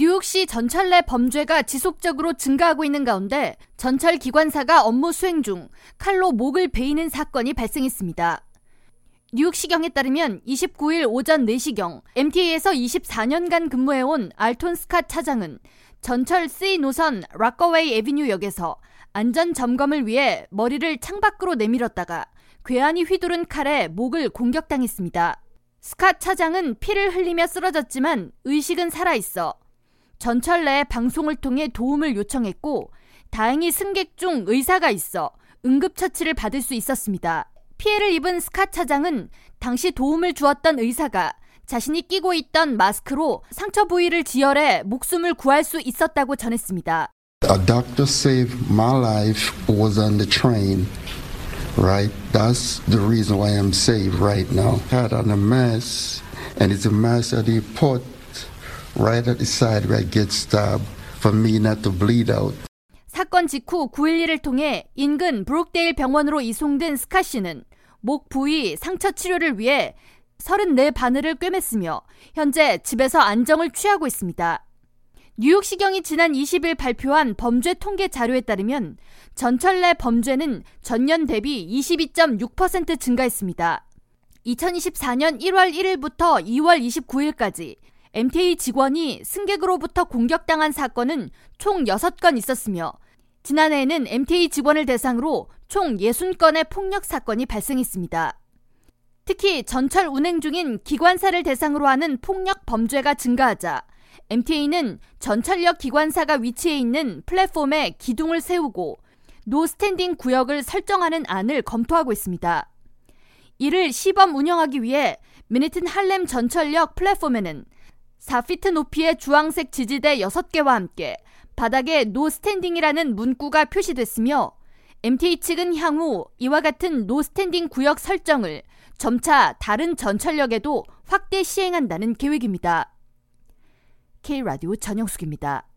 뉴욕시 전철 내 범죄가 지속적으로 증가하고 있는 가운데 전철 기관사가 업무 수행 중 칼로 목을 베이는 사건이 발생했습니다. 뉴욕시경에 따르면 29일 오전 4시경 MTA에서 24년간 근무해온 알톤 스카 차장은 전철 C 노선 락커웨이 에비뉴역에서 안전 점검을 위해 머리를 창밖으로 내밀었다가 괴한이 휘두른 칼에 목을 공격당했습니다. 스카 차장은 피를 흘리며 쓰러졌지만 의식은 살아있어 전철 내 방송을 통해 도움을 요청했고 다행히 승객 중 의사가 있어 응급처치를 받을 수 있었습니다. 피해를 입은 스카 차장은 당시 도움을 주었던 의사가 자신이 끼고 있던 마스크로 상처 부위를 지혈해 목숨을 구할 수 있었다고 전했습니다. A doctor saved my life was on the train. Right? That's the reason why I'm saved right now. Had on a mask, and it's a mask that he put right at the side where I get stabbed for me not to bleed out. 사건 직후 911을 통해 인근 브룩데일 병원으로 이송된 스카 씨는 목 부위 상처 치료를 위해 34 바늘을 꿰맸으며 현재 집에서 안정을 취하고 있습니다. 뉴욕시경이 지난 20일 발표한 범죄 통계 자료에 따르면 전철 내 범죄는 전년 대비 22.6% 증가했습니다. 2024년 1월 1일부터 2월 29일까지 MTA 직원이 승객으로부터 공격당한 사건은 총 6건 있었으며 지난해에는 MTA 직원을 대상으로 총 60건의 폭력 사건이 발생했습니다. 특히 전철 운행 중인 기관사를 대상으로 하는 폭력 범죄가 증가하자 MTA는 전철역 기관사가 위치해 있는 플랫폼에 기둥을 세우고 no standing 구역을 설정하는 안을 검토하고 있습니다. 이를 시범 운영하기 위해 맨해튼 할렘 전철역 플랫폼에는 4피트 높이의 주황색 지지대 6개와 함께 바닥에 no standing이라는 문구가 표시됐으며 MTA 측은 향후 이와 같은 no standing 구역 설정을 점차 다른 전철역에도 확대 시행한다는 계획입니다. K라디오 전영숙입니다.